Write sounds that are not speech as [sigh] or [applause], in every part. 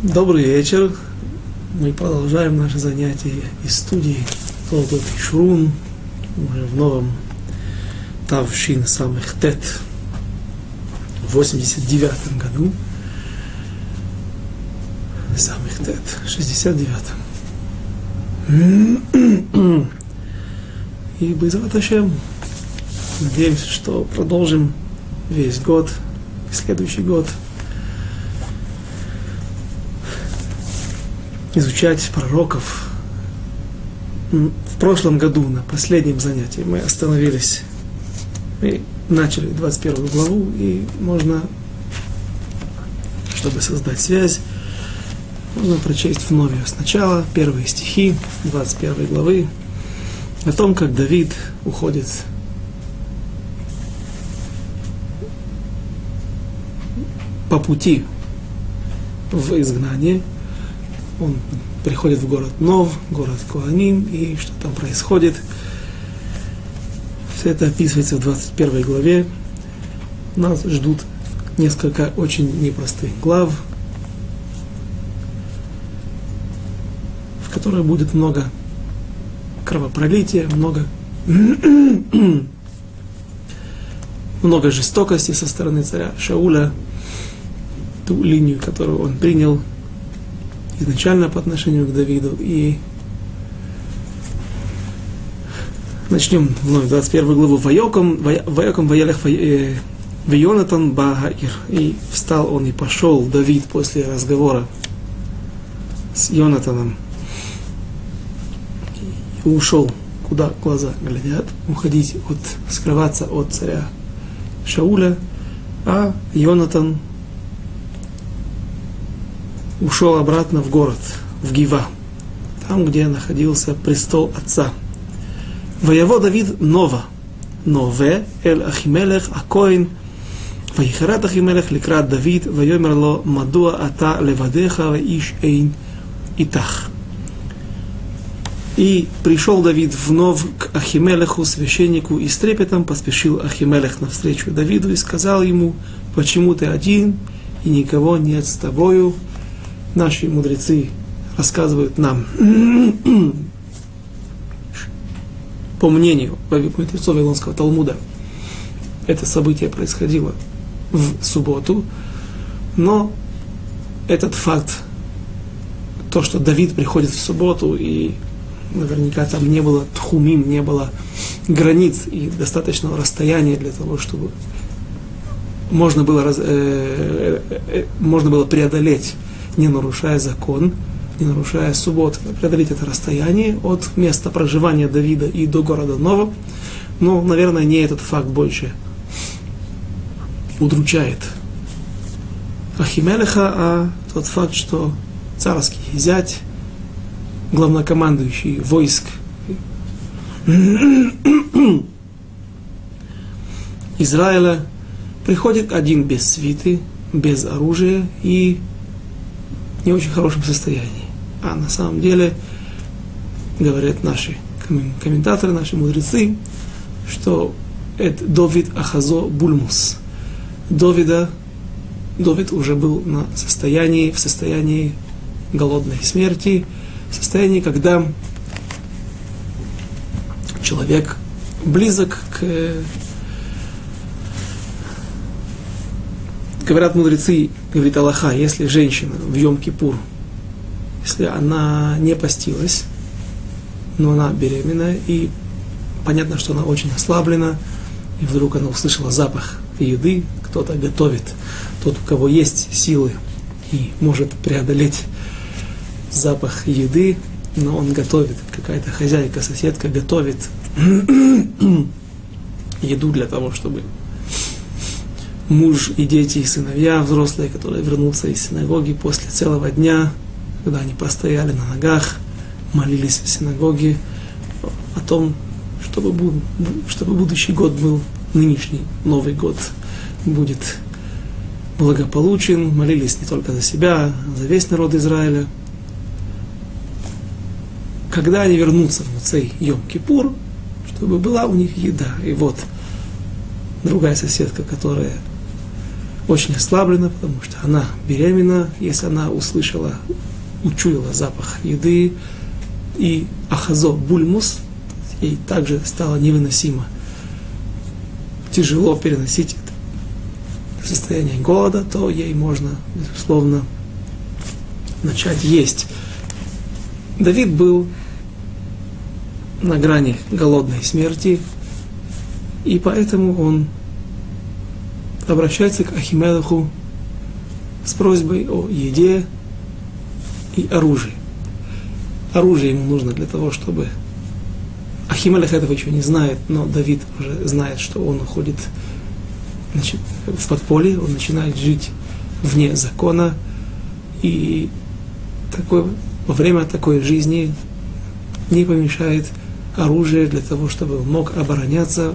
Добрый вечер. Мы продолжаем наши занятия из студии Толдот Шрун. Уже в новом Тавшин самых Тет в 89 году. Самых Тет, 69 И Байзрат Ашем, надеемся, что продолжим весь год, следующий год – изучать пророков. В прошлом году, на последнем занятии, мы остановились и начали 21 главу, и можно, чтобы создать связь, можно прочесть вновь ее сначала, первые стихи 21 главы, о том, как Давид уходит по пути в изгнание – он приходит в город Нов, город Куаним, и что там происходит. Все это описывается в 21 главе. Нас ждут несколько очень непростых глав, в которых будет много кровопролития, много, [clears throat] много жестокости со стороны царя Шауля, ту линию, которую он принял – изначально по отношению к Давиду. И начнем вновь 21 главу. Вайоком, Вайоком Ваялех э, Вайонатан Багаир. И встал он и пошел, Давид, после разговора с Йонатаном. И ушел, куда глаза глядят, уходить от, скрываться от царя Шауля, а Йонатан ушел обратно в город, в Гива, там, где находился престол отца. Воево Давид Нова, Нове, Эль Ахимелех, Акоин, Ваихарат Ахимелех, Ликрат Давид, Вайомерло, Мадуа Ата Левадеха, Иш Эйн Итах. И пришел Давид вновь к Ахимелеху, священнику, и с трепетом поспешил Ахимелех навстречу Давиду и сказал ему, почему ты один, и никого нет с тобою, наши мудрецы рассказывают нам, по мнению мудрецов Вавилонского Талмуда, это событие происходило в субботу, но этот факт, то, что Давид приходит в субботу, и наверняка там не было тхумим, не было границ и достаточного расстояния для того, чтобы можно было, раз, э, э, э, можно было преодолеть не нарушая закон, не нарушая суббот, преодолеть это расстояние от места проживания Давида и до города Нова. Но, наверное, не этот факт больше удручает Ахимелеха, а тот факт, что царский зять, главнокомандующий войск [coughs] Израиля, приходит один без свиты, без оружия и не очень хорошем состоянии. А на самом деле, говорят наши комментаторы, наши мудрецы, что это Довид Ахазо Бульмус. Довида, Довид уже был на состоянии, в состоянии голодной смерти, в состоянии, когда человек близок к говорят мудрецы, говорит Аллаха, если женщина в Йом-Кипур, если она не постилась, но она беременна, и понятно, что она очень ослаблена, и вдруг она услышала запах еды, кто-то готовит, тот, у кого есть силы и может преодолеть запах еды, но он готовит, какая-то хозяйка, соседка готовит еду для того, чтобы муж и дети, и сыновья взрослые, которые вернутся из синагоги после целого дня, когда они простояли на ногах, молились в синагоге о том, чтобы, чтобы будущий год был нынешний Новый год будет благополучен, молились не только за себя, за весь народ Израиля. Когда они вернутся в Муцей Йом-Кипур, чтобы была у них еда. И вот другая соседка, которая очень ослаблена, потому что она беременна, если она услышала, учуяла запах еды, и ахазо бульмус, ей также стало невыносимо. Тяжело переносить это состояние голода, то ей можно, безусловно, начать есть. Давид был на грани голодной смерти, и поэтому он обращается к Ахимелаху с просьбой о еде и оружии. Оружие ему нужно для того, чтобы... Ахимелех этого еще не знает, но Давид уже знает, что он уходит значит, в подполье, он начинает жить вне закона, и такой, во время такой жизни не помешает оружие для того, чтобы он мог обороняться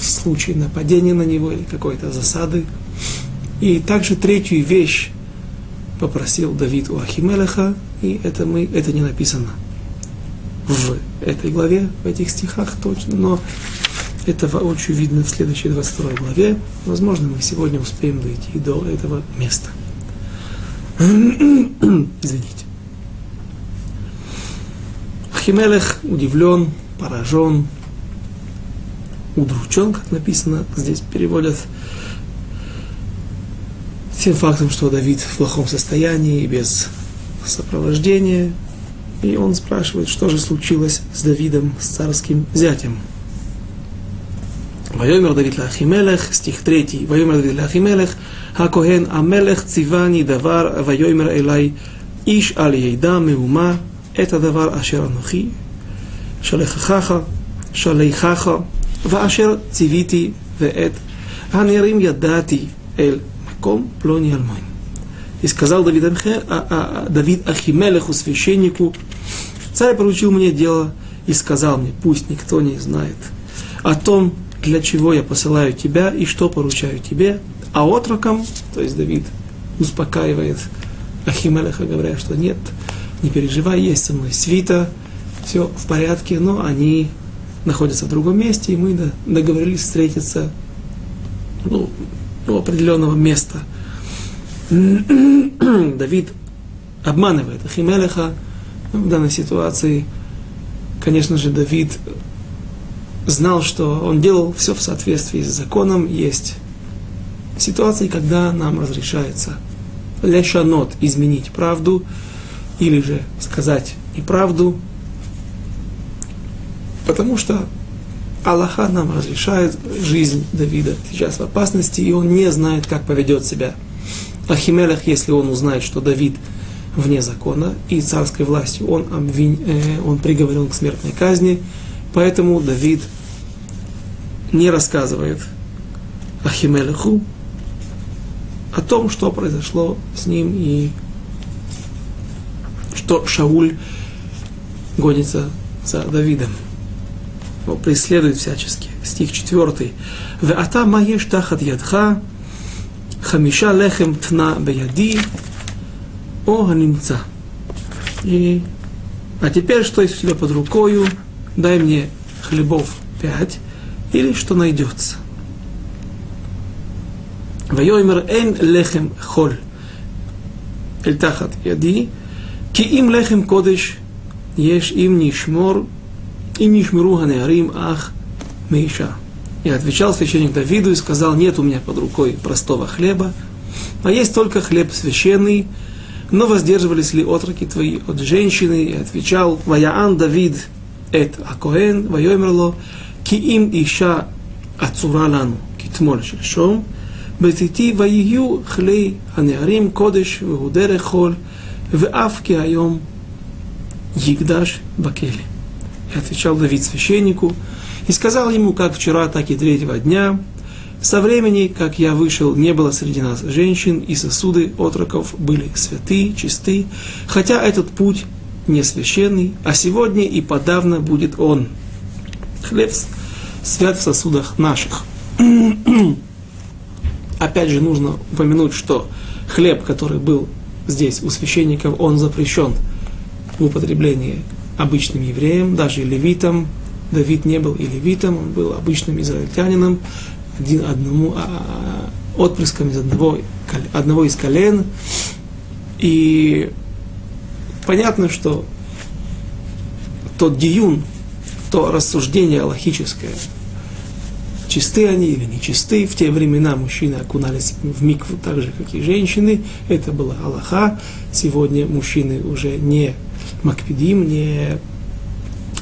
в случае нападения на него или какой-то засады. И также третью вещь попросил Давид у Ахимелеха, и это, мы, это не написано в этой главе, в этих стихах точно, но это очень видно в следующей 22 главе. Возможно, мы сегодня успеем дойти до этого места. [coughs] Извините. Ахимелех удивлен, поражен, удручен, как написано, здесь переводят тем фактом, что Давид в плохом состоянии, без сопровождения, и он спрашивает, что же случилось с Давидом, с царским зятем. ויאמר דוד לאחימלך, стих 3, ויאמר דוד לאחימלך, הכהן המלך ציווני דבר, ויאמר אלי, איש על ידע מהומה, את הדבר אשר אנוכי, שלחך, שלחך, ואשר ציוויתי ואת הנערים ידעתי אל מקום פלוני אלמוני. И сказал Давид, Амхе, а, а, Давид Ахимелеху, священнику, царь поручил мне дело и сказал мне, пусть никто не знает о том, для чего я посылаю тебя и что поручаю тебе, а отрокам, то есть Давид успокаивает Ахимелеха, говоря, что нет, не переживай, есть со мной свита, все в порядке, но они находятся в другом месте, и мы договорились встретиться ну, у определенного места. [clears throat] Давид обманывает Ахимелеха в данной ситуации. Конечно же, Давид знал, что он делал все в соответствии с законом. Есть ситуации, когда нам разрешается лешанот, изменить правду, или же сказать неправду, потому что Аллаха нам разрешает жизнь Давида сейчас в опасности, и он не знает, как поведет себя. Ахимелех, если он узнает, что Давид вне закона и царской властью, он, обвин, э, он приговорен к смертной казни, поэтому Давид не рассказывает Ахимелеху о том, что произошло с ним и что Шауль гонится за Давидом его преследует всячески. Стих 4. «Веата маеш тахат ядха, хамиша лехем тна беяди, о ганимца. И а теперь, что есть у тебя под рукою, дай мне хлебов пять, или что найдется. Вайомер эн лехем холь, эль тахат яди, ки им лехем кодыш, еш им нишмор, и Нишмиру Ганеарим Ах Мейша. И отвечал священник Давиду и сказал, нет у меня под рукой простого хлеба, а есть только хлеб священный, но воздерживались ли отроки твои от женщины? И отвечал, Ваяан Давид эт Акоэн, Вайомерло, ки им иша ацура лану, китмоль шельшом, בתיתי ויהיו כלי הנערים קודש והוא דרך חול, ואף כי היום יקדש בכלא и отвечал Давид священнику, и сказал ему, как вчера, так и третьего дня, со времени, как я вышел, не было среди нас женщин, и сосуды отроков были святы, чисты, хотя этот путь не священный, а сегодня и подавно будет он. Хлеб свят в сосудах наших. [clears throat] Опять же, нужно упомянуть, что хлеб, который был здесь у священников, он запрещен в употреблении обычным евреем, даже левитом. Давид не был и левитом, он был обычным израильтянином, один одному а, а, отпрыском из одного, одного из колен. И понятно, что тот диюн, то рассуждение логическое, чисты они или не чисты. В те времена мужчины окунались в микву так же, как и женщины. Это была Аллаха. Сегодня мужчины уже не макпедим, не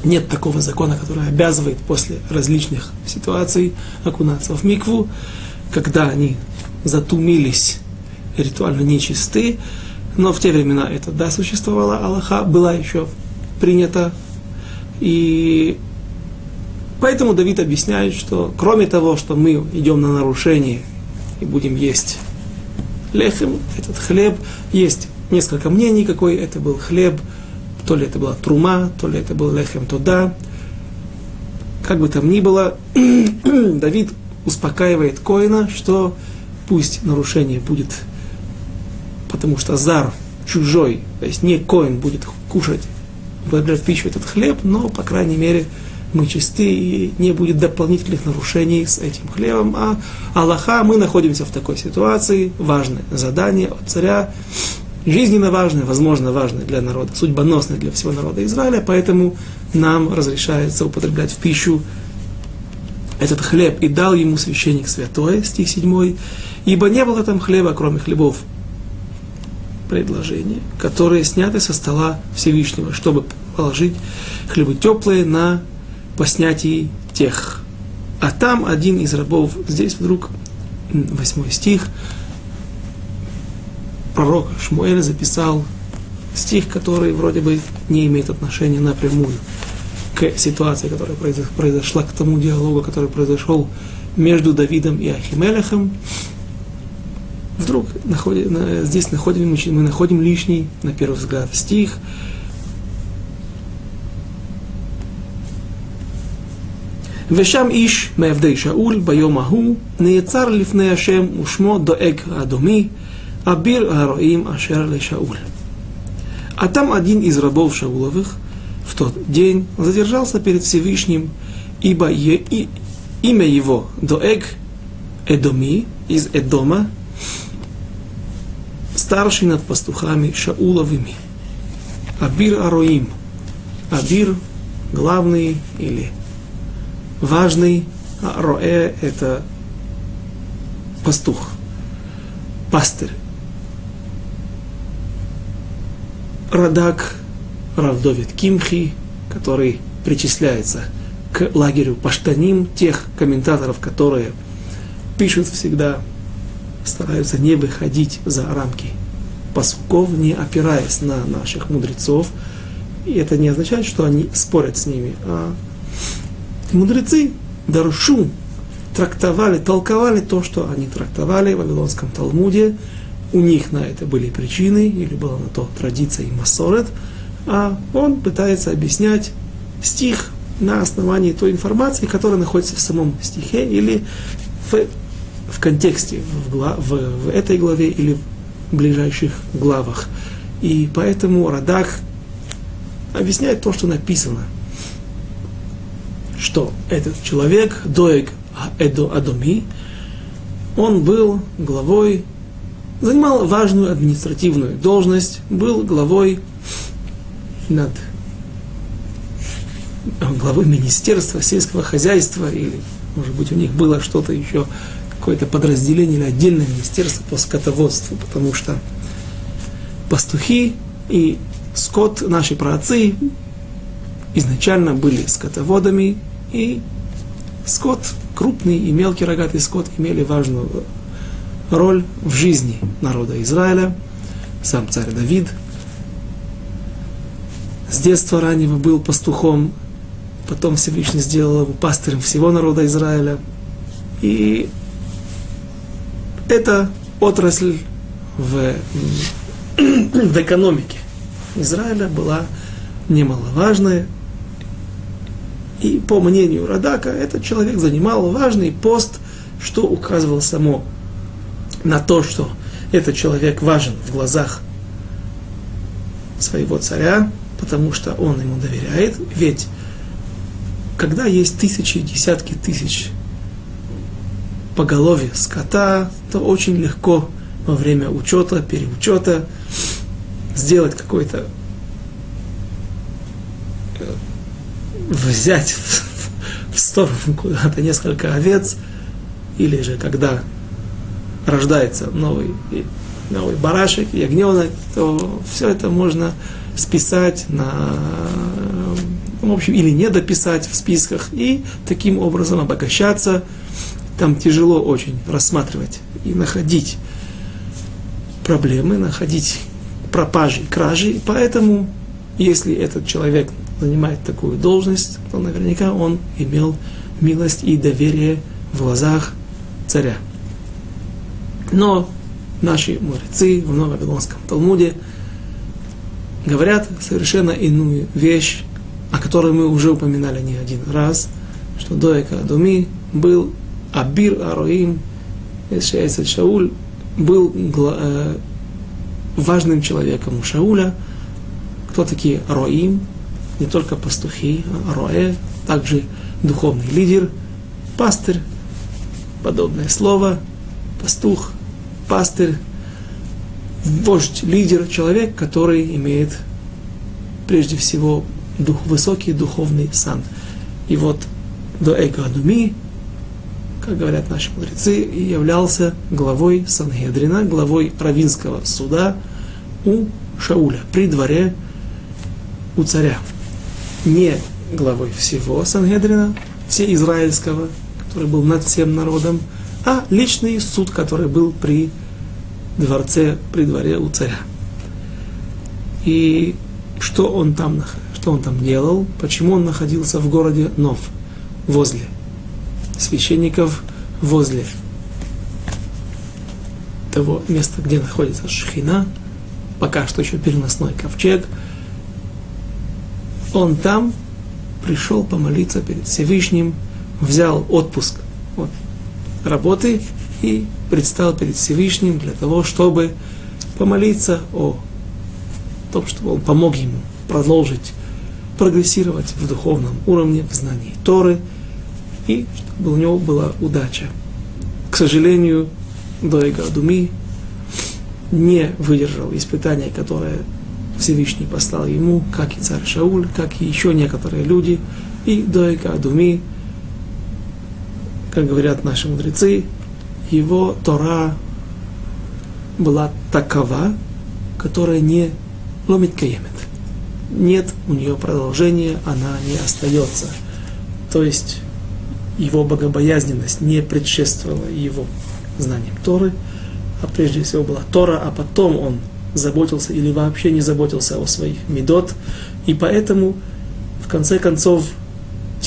нет такого закона, который обязывает после различных ситуаций окунаться в микву, когда они затумились, ритуально нечисты, но в те времена это да, существовало, Аллаха была еще принята, и поэтому Давид объясняет, что кроме того, что мы идем на нарушение и будем есть лехем, этот хлеб, есть несколько мнений, какой это был хлеб – то ли это была трума, то ли это был лехем туда. Как бы там ни было, [clears throat] Давид успокаивает Коина, что пусть нарушение будет, потому что зар чужой, то есть не Коин будет кушать, употреблять в пищу этот хлеб, но, по крайней мере, мы чисты и не будет дополнительных нарушений с этим хлебом. А Аллаха, мы находимся в такой ситуации, важное задание от царя, жизненно важное, возможно, важное для народа, судьбоносное для всего народа Израиля, поэтому нам разрешается употреблять в пищу этот хлеб, и дал ему священник святой, стих 7, ибо не было там хлеба, кроме хлебов предложения, которые сняты со стола Всевышнего, чтобы положить хлебы теплые на поснятии тех. А там один из рабов, здесь вдруг восьмой стих, пророк Шмуэль записал стих, который вроде бы не имеет отношения напрямую к ситуации, которая произошла, к тому диалогу, который произошел между Давидом и Ахимелехом. Вдруг находи, здесь находим, мы находим лишний, на первый взгляд, стих. Вешам иш мевдей шауль байом аху, неецар лифне ашем ушмо доэг адоми, Абир Ароим Ашер Ле Шауль. А там один из рабов Шауловых в тот день задержался перед Всевышним, ибо е, и, имя его Доэг Эдоми из Эдома, старший над пастухами Шауловыми. Абир Ароим. Абир главный или важный, а Роэ это пастух, пастырь. Радак Равдовит Кимхи, который причисляется к лагерю Паштаним, тех комментаторов, которые пишут всегда, стараются не выходить за рамки пасуков, не опираясь на наших мудрецов. И это не означает, что они спорят с ними, а мудрецы Даршу трактовали, толковали то, что они трактовали в Вавилонском Талмуде, у них на это были причины, или была на то традиция и массорет, а он пытается объяснять стих на основании той информации, которая находится в самом стихе или в, в контексте, в, глав, в, в этой главе или в ближайших главах. И поэтому Радак объясняет то, что написано, что этот человек, Доег Эдо Адоми, он был главой занимал важную административную должность, был главой над главой Министерства сельского хозяйства, или, может быть, у них было что-то еще, какое-то подразделение или отдельное министерство по скотоводству, потому что пастухи и скот, наши праотцы, изначально были скотоводами, и скот, крупный и мелкий рогатый скот имели важную роль в жизни народа Израиля. Сам царь Давид с детства раннего был пастухом, потом Всевышний сделал его пастырем всего народа Израиля. И эта отрасль в, в экономике Израиля была немаловажная. И по мнению Радака, этот человек занимал важный пост, что указывал само на то, что этот человек важен в глазах своего царя, потому что он ему доверяет. Ведь когда есть тысячи, десятки тысяч поголовье скота, то очень легко во время учета, переучета сделать какой-то э, взять [laughs] в сторону куда-то несколько овец, или же когда рождается новый, новый барашек, ягненок, то все это можно списать на, в общем, или не дописать в списках, и таким образом обогащаться. Там тяжело очень рассматривать и находить проблемы, находить пропажи, кражи, поэтому, если этот человек занимает такую должность, то наверняка он имел милость и доверие в глазах царя. Но наши мудрецы в Новом Вавилонском Талмуде говорят совершенно иную вещь, о которой мы уже упоминали не один раз, что Доека Адуми был Абир Ароим, Шаэцет Шауль, был э, важным человеком у Шауля. Кто такие Роим? Не только пастухи, а Роэ, также духовный лидер, пастырь, подобное слово, пастух, пастырь, вождь, лидер, человек, который имеет прежде всего дух, высокий духовный сан. И вот до Экадуми, как говорят наши мудрецы, являлся главой Сангедрина, главой равинского суда у Шауля, при дворе у царя. Не главой всего Сангедрина, все израильского, который был над всем народом, а личный суд, который был при дворце, при дворе у царя. И что он там, что он там делал, почему он находился в городе Нов, возле священников, возле того места, где находится Шхина, пока что еще переносной ковчег, он там пришел помолиться перед Всевышним, взял отпуск от работы и предстал перед Всевышним для того, чтобы помолиться о том, чтобы он помог ему продолжить прогрессировать в духовном уровне, в знании Торы, и чтобы у него была удача. К сожалению, Дойга Адуми не выдержал испытания, которое Всевышний послал ему, как и царь Шауль, как и еще некоторые люди, и Дойга Адуми как говорят наши мудрецы, его Тора была такова, которая не ломит каемет. Нет у нее продолжения, она не остается. То есть его богобоязненность не предшествовала его знанием Торы, а прежде всего была Тора, а потом он заботился или вообще не заботился о своих медот, и поэтому в конце концов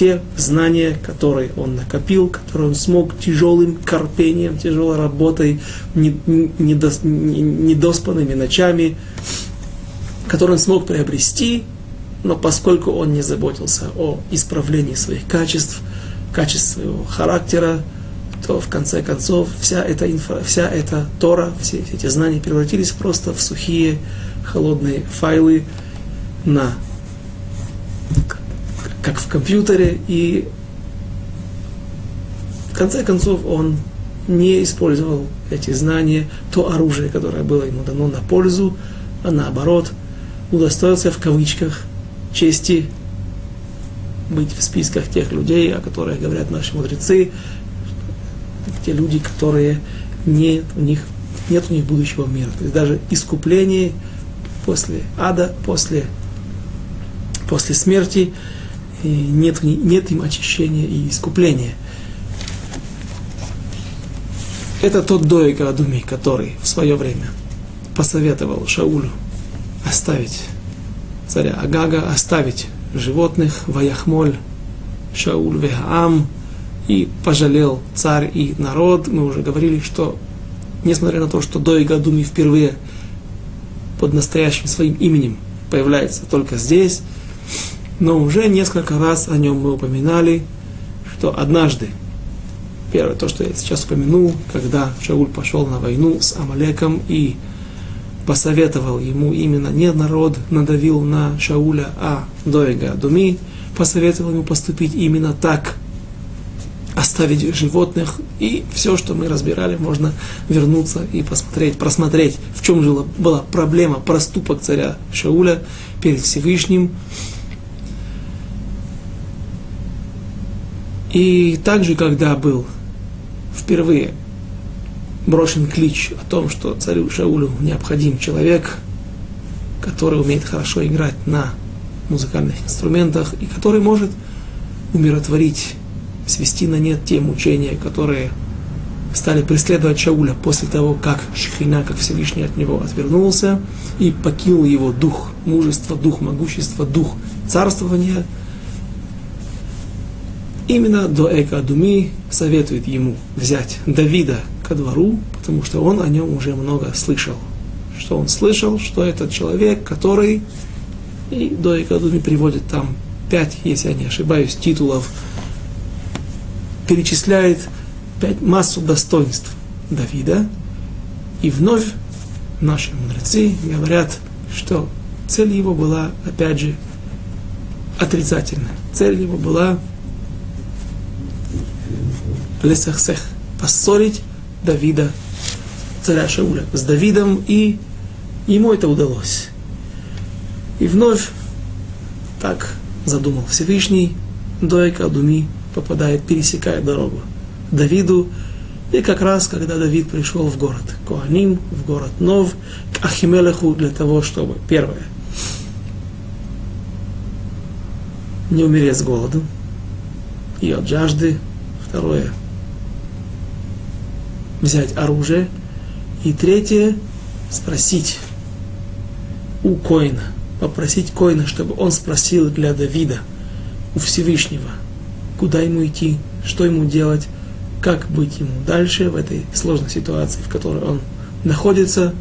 те знания, которые он накопил, которые он смог тяжелым корпением, тяжелой работой, недоспанными ночами, которые он смог приобрести, но поскольку он не заботился о исправлении своих качеств, качеств своего характера, то в конце концов вся эта, инфра, вся эта Тора, все эти знания превратились просто в сухие, холодные файлы на как в компьютере, и в конце концов он не использовал эти знания, то оружие, которое было ему дано на пользу, а наоборот, удостоился в кавычках чести быть в списках тех людей, о которых говорят наши мудрецы, те люди, которые нет у них, нет у них будущего мира. То есть даже искупление после ада, после, после смерти – и нет, нет им очищения и искупления. Это тот Доик Адуми, который в свое время посоветовал Шаулю оставить царя Агага, оставить животных, Ваяхмоль, Шауль Вегаам, и пожалел царь и народ. Мы уже говорили, что несмотря на то, что Доик Адуми впервые под настоящим своим именем появляется только здесь, но уже несколько раз о нем мы упоминали, что однажды, первое, то, что я сейчас упомянул, когда Шауль пошел на войну с Амалеком и посоветовал ему именно не народ надавил на Шауля, а Доега Думи, посоветовал ему поступить именно так. оставить животных, и все, что мы разбирали, можно вернуться и посмотреть, просмотреть, в чем же была проблема, проступок царя Шауля перед Всевышним. И также, когда был впервые брошен клич о том, что царю Шаулю необходим человек, который умеет хорошо играть на музыкальных инструментах и который может умиротворить свести на нет те мучения, которые стали преследовать Шауля после того, как Шхина, как Всевышний от него отвернулся и покинул его дух мужества, дух могущества, дух царствования. Именно до Эка Думи советует ему взять Давида ко двору, потому что он о нем уже много слышал. Что он слышал, что этот человек, который и до Экадуми приводит там пять, если я не ошибаюсь, титулов перечисляет пять, массу достоинств Давида, и вновь наши мудрецы говорят, что цель его была, опять же, отрицательная. Цель его была лесахсех, поссорить Давида, царя Шауля, с Давидом, и ему это удалось. И вновь так задумал Всевышний, Дойка Думи попадает, пересекает дорогу Давиду. И как раз, когда Давид пришел в город Коаним, в город Нов, к Ахимелеху для того, чтобы, первое, не умереть с голоду и от жажды, второе, взять оружие, и третье, спросить у Коина, попросить Коина, чтобы он спросил для Давида у Всевышнего – куда ему идти, что ему делать, как быть ему дальше в этой сложной ситуации, в которой он находится,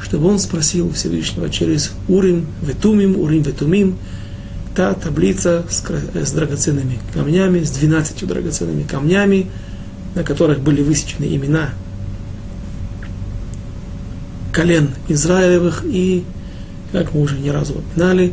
чтобы он спросил Всевышнего через Урим, Ветумим, Урим, Ветумим, та таблица с, с драгоценными камнями, с 12 драгоценными камнями, на которых были высечены имена колен Израилевых, и, как мы уже не разу упоминали,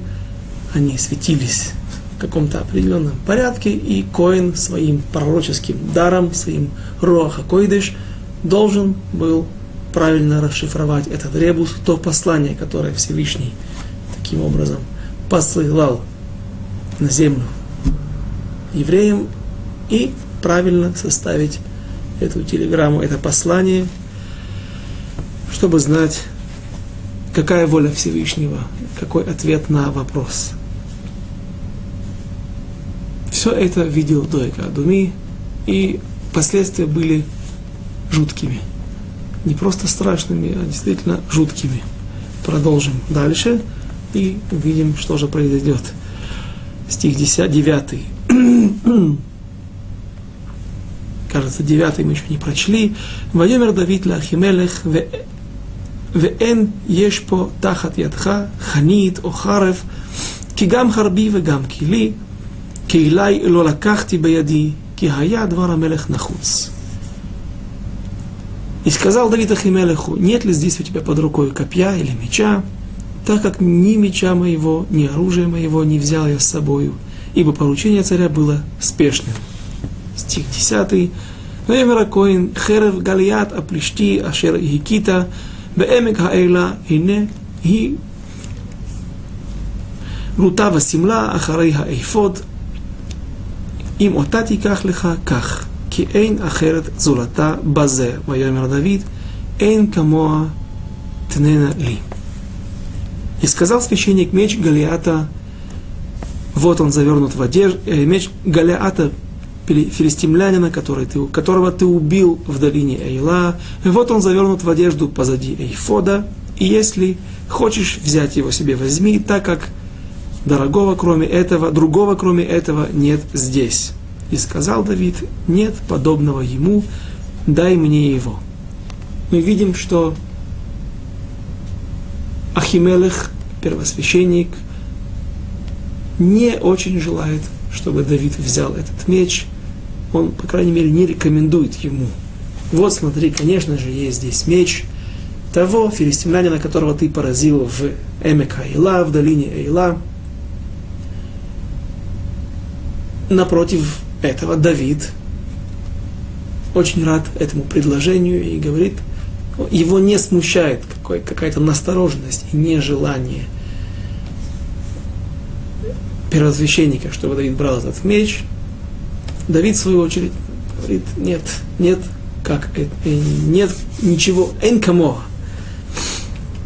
они светились в каком-то определенном порядке, и Коин своим пророческим даром, своим Руаха Койдыш, должен был правильно расшифровать этот ребус, то послание, которое Всевышний таким образом посылал на землю евреям, и правильно составить эту телеграмму, это послание, чтобы знать, какая воля Всевышнего, какой ответ на вопрос – все это видел Дойка Адуми, и последствия были жуткими. Не просто страшными, а действительно жуткими. Продолжим дальше и увидим, что же произойдет. Стих 10, 9. [clears throat] Кажется, 9 мы еще не прочли. Вайомер Давид Лахимелех ואין יש פה תחת ידך חנית או חרב, כי גם חרבי וגם כלי, כי אלי לא לקחתי בידי, כי היה דבר המלך נחוץ. И сказал Давид Ахимелеху, нет ли здесь у тебя под рукой копья или меча, так как ни меча моего, ни оружия моего не взял я с собою, ибо поручение царя было спешным. Стих 10. ויאמר הכהן חרב גליית הפלישתי אשר הכית בעמק האלה הנה היא רוטה ושמלה אחרי האפוד אם אותה תיקח לך, כך, כי אין אחרת זולתה בזה. ויאמר דוד, אין כמוה תננה ли. И сказал священник меч Галиата, вот он завернут в одежду, э, меч Галиата, филистимлянина, который ты, которого ты убил в долине Эйла, и вот он завернут в одежду позади Эйфода, и если хочешь взять его себе, возьми, так как дорогого кроме этого, другого кроме этого нет здесь. И сказал Давид, нет подобного ему, дай мне его. Мы видим, что Ахимелех, первосвященник, не очень желает, чтобы Давид взял этот меч. Он, по крайней мере, не рекомендует ему. Вот смотри, конечно же, есть здесь меч того филистимлянина, которого ты поразил в Эмек Айла, в долине Эйла. напротив этого Давид очень рад этому предложению и говорит, его не смущает какая-то настороженность и нежелание первосвященника, чтобы Давид брал этот меч. Давид, в свою очередь, говорит, нет, нет, как это, нет ничего, энкамо,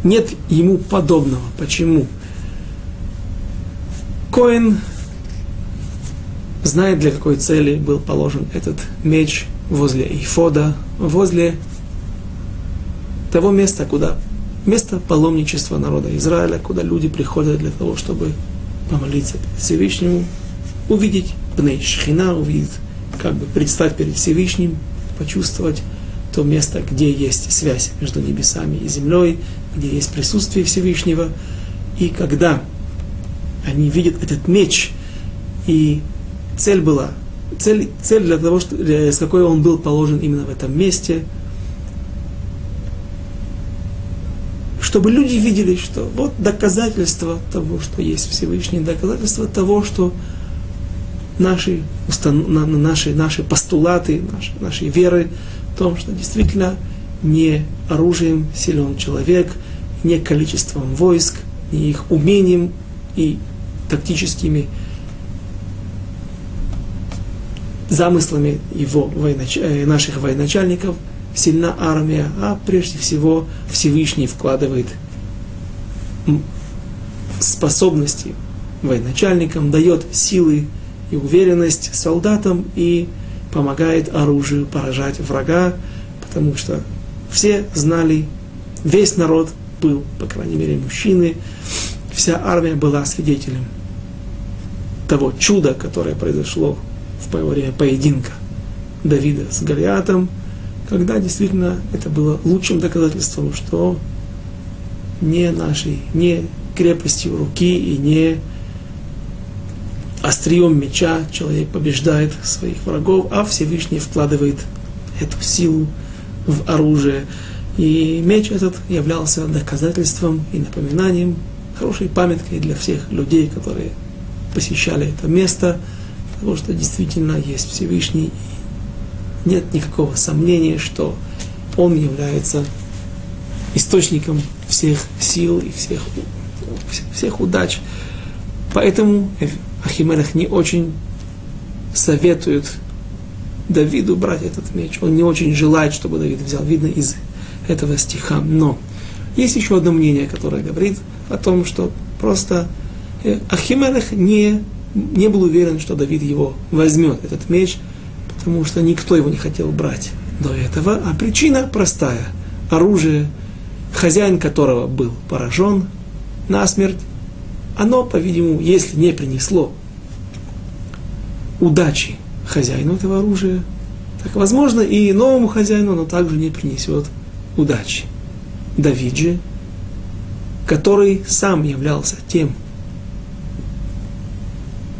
нет ему подобного. Почему? Коин знает, для какой цели был положен этот меч возле Ифода, возле того места, куда место паломничества народа Израиля, куда люди приходят для того, чтобы помолиться Всевышнему, увидеть Бней Шхина, увидеть, как бы предстать перед Всевышним, почувствовать то место, где есть связь между небесами и землей, где есть присутствие Всевышнего. И когда они видят этот меч, и цель была, цель, цель для того, что, с какой он был положен именно в этом месте, чтобы люди видели, что вот доказательство того, что есть Всевышний, доказательство того, что наши, наши, наши постулаты, наши, наши веры в том, что действительно не оружием силен человек, не количеством войск, не их умением и тактическими замыслами его военач... Э, наших военачальников сильна армия, а прежде всего Всевышний вкладывает способности военачальникам, дает силы и уверенность солдатам и помогает оружию поражать врага, потому что все знали, весь народ был, по крайней мере, мужчины, вся армия была свидетелем того чуда, которое произошло в время поединка Давида с Голиатом, когда действительно это было лучшим доказательством, что не нашей, не крепостью руки и не острием меча человек побеждает своих врагов, а Всевышний вкладывает эту силу в оружие. И меч этот являлся доказательством и напоминанием, хорошей памяткой для всех людей, которые посещали это место, того, что действительно есть Всевышний. И нет никакого сомнения, что Он является источником всех сил и всех, всех удач. Поэтому Ахимелех не очень советует Давиду брать этот меч. Он не очень желает, чтобы Давид взял. Видно из этого стиха. Но есть еще одно мнение, которое говорит о том, что просто э, Ахимелех не, не был уверен, что Давид его возьмет, этот меч, потому что никто его не хотел брать до этого. А причина простая. Оружие, хозяин которого был поражен насмерть, оно, по-видимому, если не принесло удачи хозяину этого оружия, так, возможно, и новому хозяину оно также не принесет удачи. Давид же, который сам являлся тем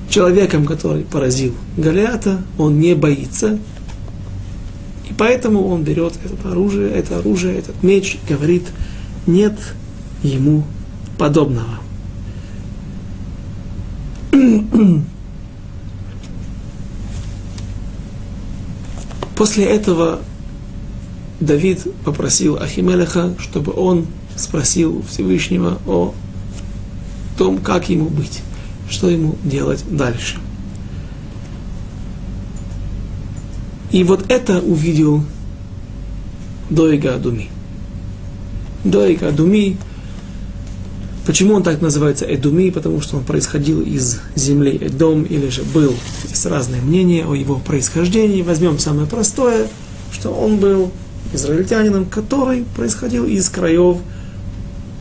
человеком, который поразил Голиата, он не боится, и поэтому он берет это оружие, это оружие, этот меч, и говорит, нет ему подобного. После этого Давид попросил Ахимелеха, чтобы он спросил Всевышнего о том, как ему быть, что ему делать дальше. И вот это увидел Доига Адуми. Доига Адуми Почему он так называется Эдуми? Потому что он происходил из земли Эдом, или же был. Есть разные мнения о его происхождении. Возьмем самое простое, что он был израильтянином, который происходил из краев,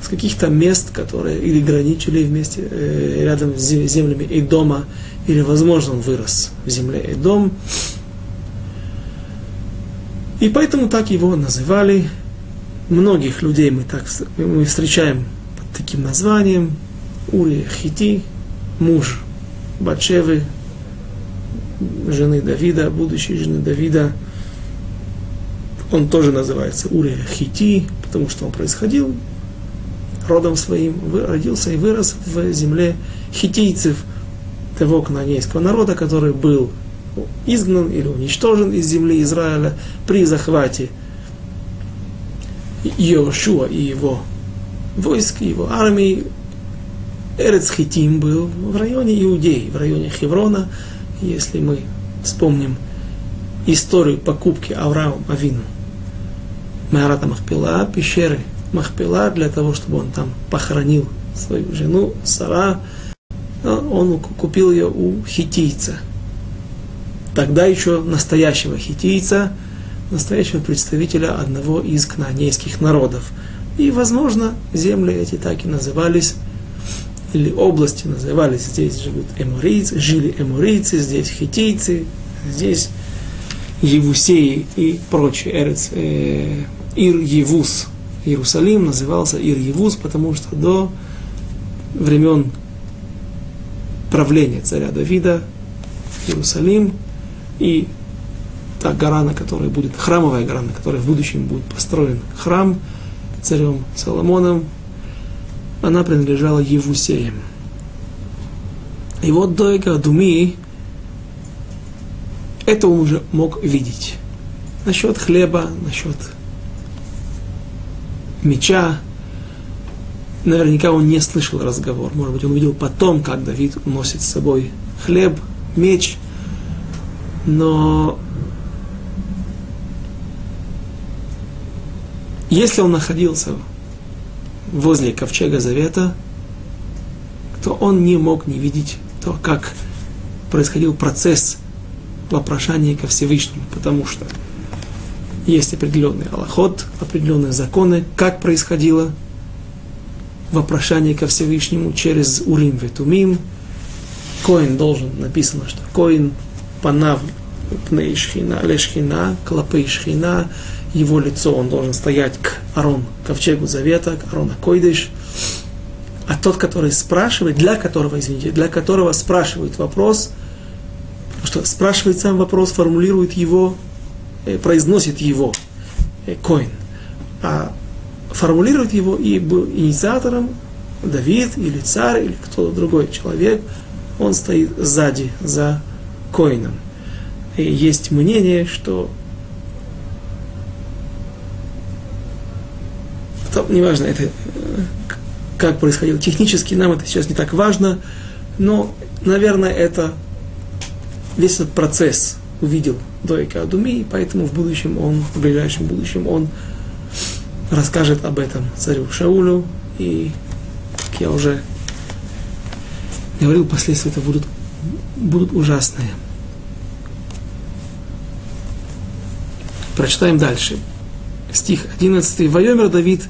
с каких-то мест, которые или граничили вместе, э, рядом с землями Эдома, или, возможно, он вырос в земле Эдом. И поэтому так его называли. Многих людей мы так мы встречаем таким названием. Ури Хити, муж Бачевы, жены Давида, будущей жены Давида. Он тоже называется Ури Хити, потому что он происходил родом своим, родился и вырос в земле хитийцев, того кнанейского народа, который был изгнан или уничтожен из земли Израиля при захвате Иошуа и его войск, его армии. Эрец Хитим был в районе Иудеи, в районе Хеврона. Если мы вспомним историю покупки Авраам Авину Маарата Махпила, пещеры Махпила, для того, чтобы он там похоронил свою жену Сара, он купил ее у хитийца. Тогда еще настоящего хитийца, настоящего представителя одного из кнаанейских народов. И, возможно, земли эти так и назывались, или области назывались, здесь живут эморийцы, жили эморийцы, здесь хитийцы, здесь Евусеи и прочие. Эрец, э, Ир Евус. Иерусалим назывался Ир Евус, потому что до времен правления царя Давида Иерусалим и та гора, на которой будет, храмовая гора, на которой в будущем будет построен храм царем Соломоном, она принадлежала Евусеям. И вот Дойка Думи, это он уже мог видеть. Насчет хлеба, насчет меча, наверняка он не слышал разговор. Может быть, он увидел потом, как Давид уносит с собой хлеб, меч. Но если он находился возле ковчега Завета, то он не мог не видеть то, как происходил процесс вопрошания ко Всевышнему, потому что есть определенный аллахот, определенные законы, как происходило вопрошание ко Всевышнему через Урим Ветумим. Коин должен, написано, что Коин панав пней шхина, лешхина, клопей шхина, его лицо, он должен стоять к Арон, ковчегу завета, к Арона Койдыш. А тот, который спрашивает, для которого, извините, для которого спрашивает вопрос, что спрашивает сам вопрос, формулирует его, э, произносит его, э, Коин. А формулирует его и был инициатором Давид или царь или кто-то другой человек, он стоит сзади, за коином. И есть мнение, что то, неважно, это как происходило технически, нам это сейчас не так важно, но, наверное, это весь этот процесс увидел до Адуми, поэтому в будущем он, в ближайшем будущем он расскажет об этом царю Шаулю, и, как я уже говорил, последствия это будут, будут ужасные. Прочитаем дальше. Стих 11. Вайомер Давид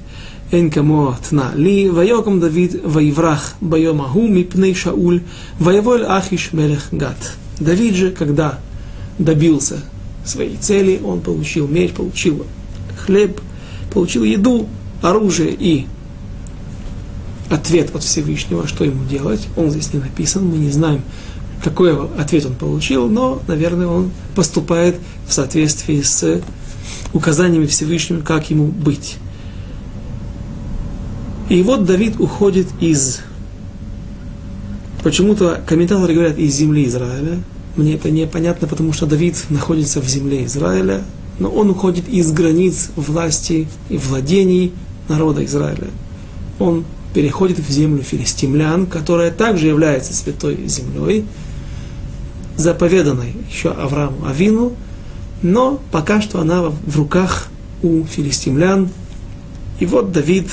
אין כמוה תנא לי, ויוקם דוד ויברח ביום ההוא מפני שאול, ויבוא אל Ахиш מלך гат. Давид же, когда добился своей цели, он получил меч, получил хлеб, получил еду, оружие и ответ от Всевышнего, что ему делать. Он здесь не написан, мы не знаем, какой ответ он получил, но, наверное, он поступает в соответствии с указаниями Всевышнего, как ему быть. И вот Давид уходит из... Почему-то комментаторы говорят из земли Израиля. Мне это непонятно, потому что Давид находится в земле Израиля, но он уходит из границ власти и владений народа Израиля. Он переходит в землю филистимлян, которая также является святой землей, заповеданной еще Аврааму Авину, но пока что она в руках у филистимлян. И вот Давид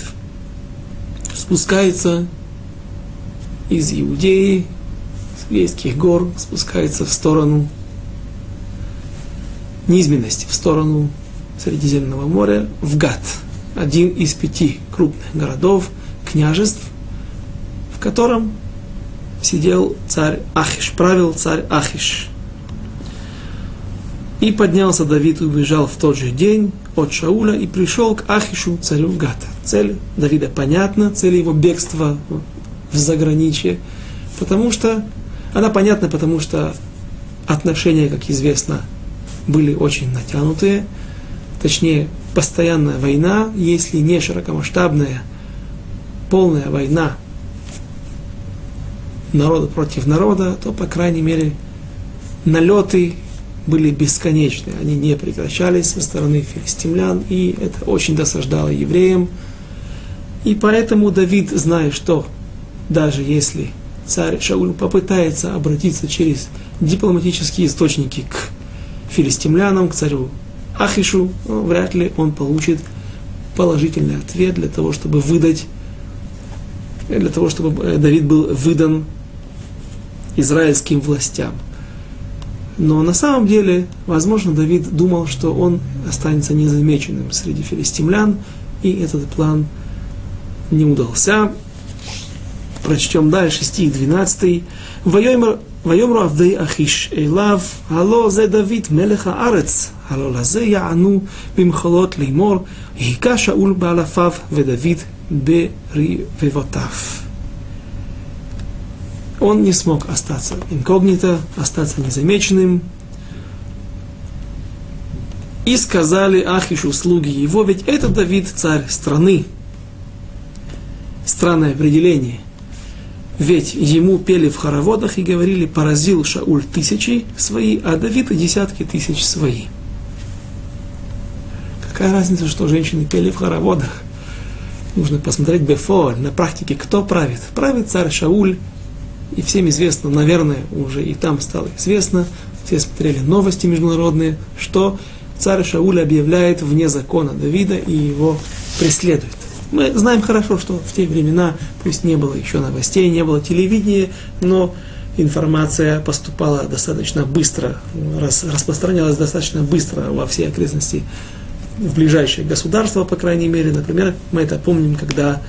спускается из Иудеи, с Вейских гор, спускается в сторону низменности в сторону Средиземного моря, в Гат, один из пяти крупных городов, княжеств, в котором сидел царь Ахиш, правил царь Ахиш. И поднялся Давид и убежал в тот же день от Шауля и пришел к Ахишу, царю Гата. Цель Давида понятна, цель его бегства в заграничье, потому что она понятна, потому что отношения, как известно, были очень натянутые, точнее, постоянная война, если не широкомасштабная, полная война народа против народа, то, по крайней мере, налеты были бесконечны, они не прекращались со стороны филистимлян, и это очень досаждало евреям. И поэтому Давид, зная, что даже если царь Шауль попытается обратиться через дипломатические источники к филистимлянам, к царю Ахишу, ну, вряд ли он получит положительный ответ для того, чтобы выдать, для того, чтобы э, Давид был выдан израильским властям. Но на самом деле, возможно, Давид думал, что он останется незамеченным среди филистимлян, и этот план не удался. Прочтем дальше стих 12. ויאמרו עבדי אחיש אליו, הלא זה דוד מלך הארץ, הלא לזה יענו במחולות לאמור, היכה שאול באלפיו ודוד ברבבותיו. Он не смог остаться инкогнито, остаться незамеченным. И сказали Ахишу слуги его, ведь это Давид царь страны. Странное определение. Ведь ему пели в хороводах и говорили, поразил Шауль тысячи свои, а Давид десятки тысяч свои. Какая разница, что женщины пели в хороводах? Нужно посмотреть Бефор, на практике, кто правит. Правит царь Шауль, и всем известно, наверное, уже и там стало известно, все смотрели новости международные, что царь Шауль объявляет вне закона Давида и его преследует. Мы знаем хорошо, что в те времена, пусть не было еще новостей, не было телевидения, но информация поступала достаточно быстро, рас, распространялась достаточно быстро во все окрестности, в ближайшие государства, по крайней мере. Например, мы это помним, когда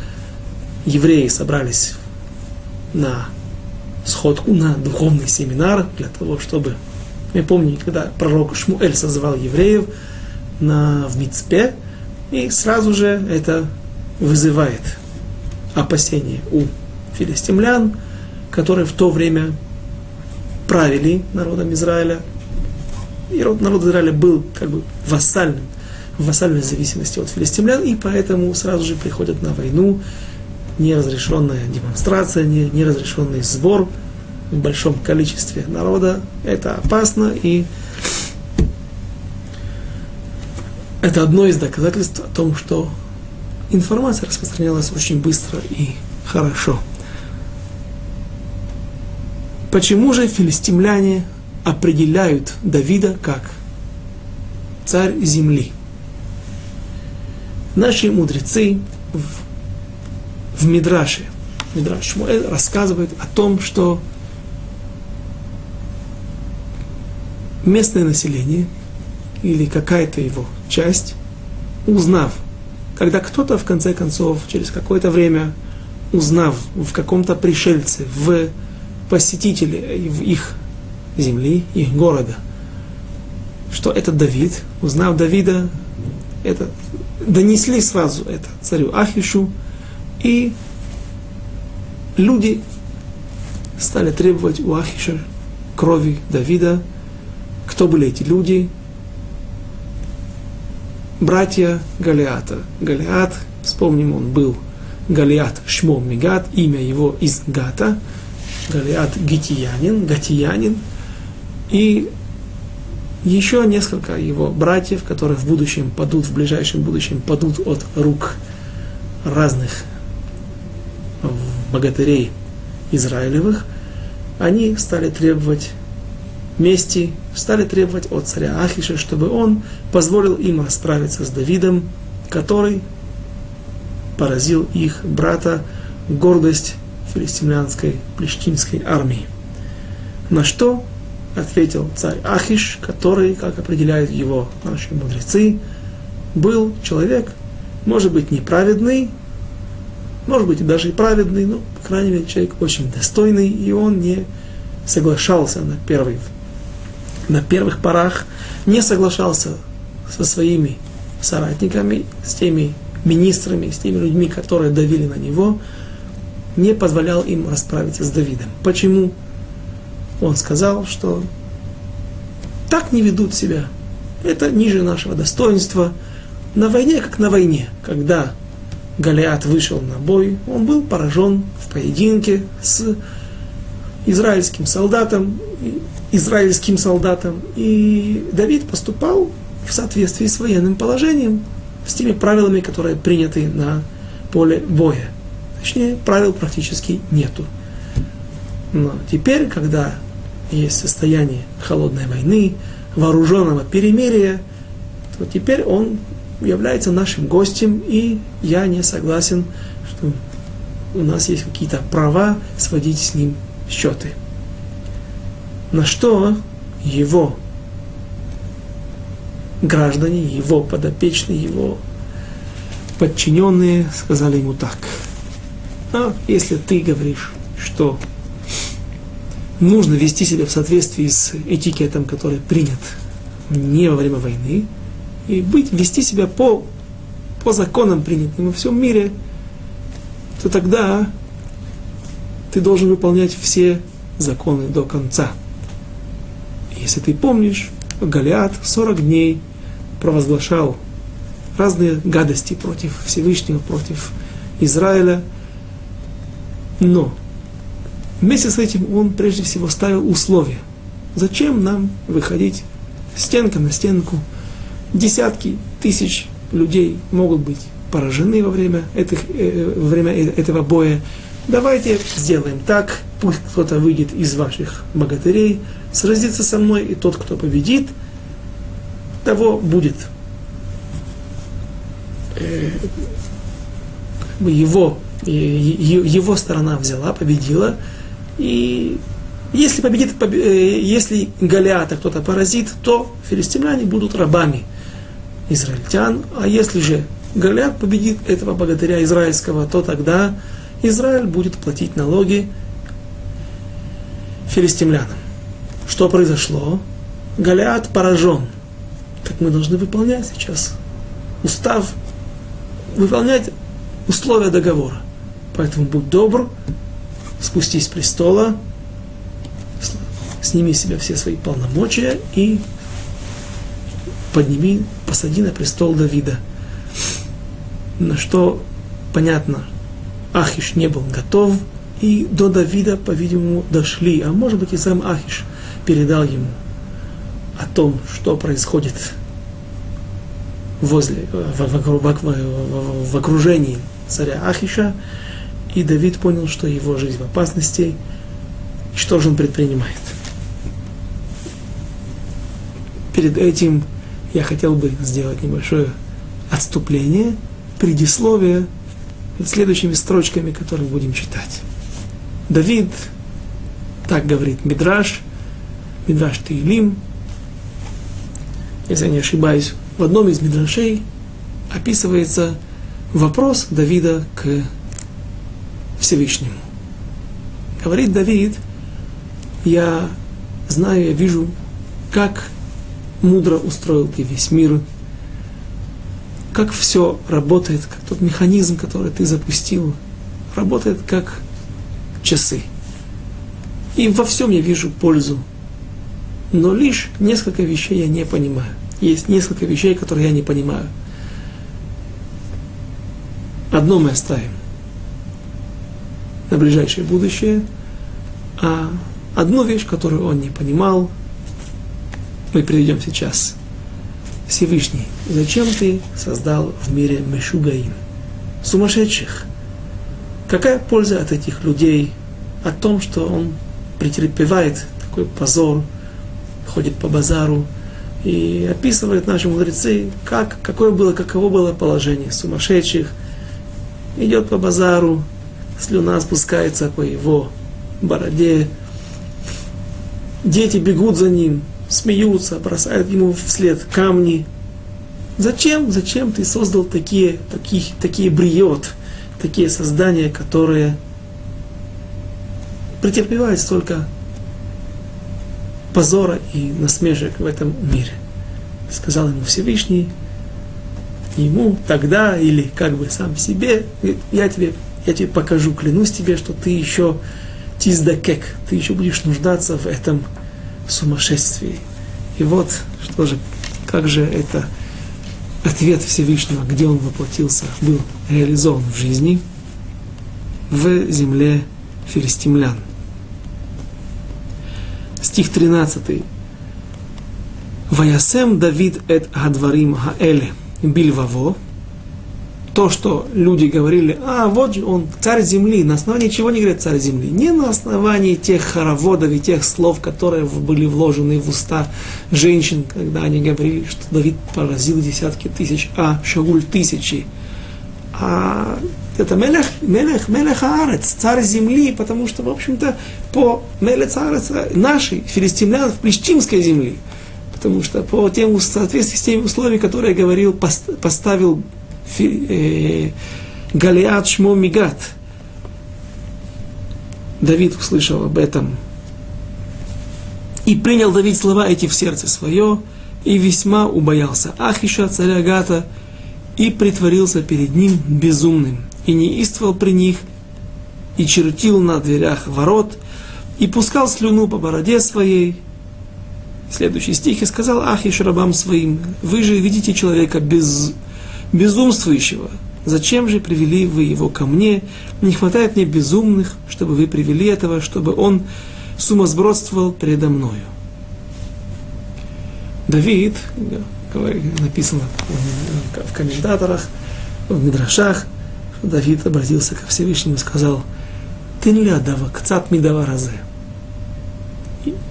евреи собрались на сходку, на духовный семинар, для того, чтобы... Я помню, когда пророк Шмуэль созывал евреев на, в Мицпе, и сразу же это вызывает опасения у филистимлян, которые в то время правили народом Израиля. И народ Израиля был как бы вассальным, в вассальной зависимости от филистимлян, и поэтому сразу же приходят на войну неразрешенная демонстрация, неразрешенный сбор в большом количестве народа. Это опасно, и это одно из доказательств о том, что информация распространялась очень быстро и хорошо. Почему же филистимляне определяют Давида как царь земли? Наши мудрецы в, в Мидраше, Мидраш Шмуэль рассказывают о том, что местное население или какая-то его часть, узнав когда кто-то, в конце концов, через какое-то время, узнав в каком-то пришельце, в посетителе в их земли, их города, что это Давид, узнав Давида, это, донесли сразу это царю Ахишу, и люди стали требовать у Ахиша крови Давида. Кто были эти люди? братья Галиата. Галиат, вспомним, он был Галиат Шмо Мигат, имя его из Гата. Галиат Гитиянин, Гатиянин. И еще несколько его братьев, которые в будущем падут, в ближайшем будущем падут от рук разных богатырей Израилевых, они стали требовать мести стали требовать от царя Ахиша, чтобы он позволил им расправиться с Давидом, который поразил их брата гордость филистимлянской плештимской армии. На что ответил царь Ахиш, который, как определяют его наши мудрецы, был человек, может быть, неправедный, может быть, даже и праведный, но, по крайней мере, человек очень достойный, и он не соглашался на первый на первых порах не соглашался со своими соратниками, с теми министрами, с теми людьми, которые давили на него, не позволял им расправиться с Давидом. Почему? Он сказал, что так не ведут себя. Это ниже нашего достоинства. На войне, как на войне, когда Голиат вышел на бой, он был поражен в поединке с израильским солдатом, израильским солдатам. И Давид поступал в соответствии с военным положением, с теми правилами, которые приняты на поле боя. Точнее, правил практически нету. Но теперь, когда есть состояние холодной войны, вооруженного перемирия, то теперь он является нашим гостем, и я не согласен, что у нас есть какие-то права сводить с ним счеты. На что его граждане, его подопечные, его подчиненные сказали ему так. А если ты говоришь, что нужно вести себя в соответствии с этикетом, который принят не во время войны, и быть, вести себя по, по законам принятым во всем мире, то тогда ты должен выполнять все законы до конца. Если ты помнишь, Голиат 40 дней провозглашал разные гадости против Всевышнего, против Израиля. Но вместе с этим он прежде всего ставил условия. Зачем нам выходить стенка на стенку? Десятки тысяч людей могут быть поражены во время, этих, э, во время э, этого боя. Давайте сделаем так, пусть кто-то выйдет из ваших богатырей, сразится со мной, и тот, кто победит, того будет э, его, его сторона взяла, победила, и если победит, э, если Голиата кто-то поразит, то филистимляне будут рабами израильтян, а если же Голиат победит этого богатыря израильского, то тогда Израиль будет платить налоги филистимлянам. Что произошло? Голиат поражен. Так мы должны выполнять сейчас устав, выполнять условия договора. Поэтому будь добр, спустись с престола, сними с себя все свои полномочия и подними, посади на престол Давида. На что, понятно, Ахиш не был готов, и до Давида, по-видимому, дошли, а может быть и сам Ахиш передал ему о том, что происходит возле, в, в, в, в окружении царя Ахиша, и Давид понял, что его жизнь в опасности, и что же он предпринимает. Перед этим я хотел бы сделать небольшое отступление, предисловие следующими строчками, которые будем читать. Давид, так говорит Мидраш, Мидраш Таилим, если я не ошибаюсь, в одном из Мидрашей описывается вопрос Давида к Всевышнему. Говорит Давид, я знаю, я вижу, как мудро устроил ты весь мир, как все работает, как тот механизм, который ты запустил, работает как часы. И во всем я вижу пользу. Но лишь несколько вещей я не понимаю. Есть несколько вещей, которые я не понимаю. Одно мы оставим на ближайшее будущее, а одну вещь, которую он не понимал, мы приведем сейчас. Всевышний, зачем ты создал в мире Мешугаим, сумасшедших? Какая польза от этих людей, о том, что он претерпевает такой позор, ходит по базару и описывает наши мудрецы, как, какое было, каково было положение сумасшедших, идет по базару, слюна спускается по его бороде, дети бегут за ним, смеются, бросают ему вслед камни. Зачем, зачем ты создал такие, такие, такие бриот, такие создания, которые претерпевают столько позора и насмешек в этом мире? Сказал ему Всевышний, ему тогда, или как бы сам себе, я тебе, я тебе покажу, клянусь тебе, что ты еще тиздакек, ты еще будешь нуждаться в этом сумасшествии. И вот, что же, как же это ответ Всевышнего, где он воплотился, был реализован в жизни, в земле филистимлян. стих 13. Ваясем Давид эт Гадварим Хаэле Бильваво. То, что люди говорили, а вот же он царь земли, на основании чего не говорят царь земли? Не на основании тех хороводов и тех слов, которые были вложены в уста женщин, когда они говорили, что Давид поразил десятки тысяч, а Шауль тысячи. А это Мелех, Мелех, Мелех Аарец, царь земли, потому что, в общем-то, по Мелех Аарец нашей, филистимлян, в Плештимской земли, потому что по тем, в соответствии с теми условиями, которые говорил, поставил Галиат Шмо Мигат. Давид услышал об этом. И принял Давид слова эти в сердце свое, и весьма убоялся Ахиша, царя Гата, и притворился перед ним безумным, и неистовал при них, и чертил на дверях ворот, и пускал слюну по бороде своей, Следующий стих, и сказал Ахиш рабам своим, вы же видите человека без, безумствующего, зачем же привели вы его ко мне? Не хватает мне безумных, чтобы вы привели этого, чтобы он сумасбродствовал передо мною. Давид, написано в комментаторах, в Мидрашах, Давид обратился ко Всевышнему и сказал, «Ты не лядава, кцат мидава разе».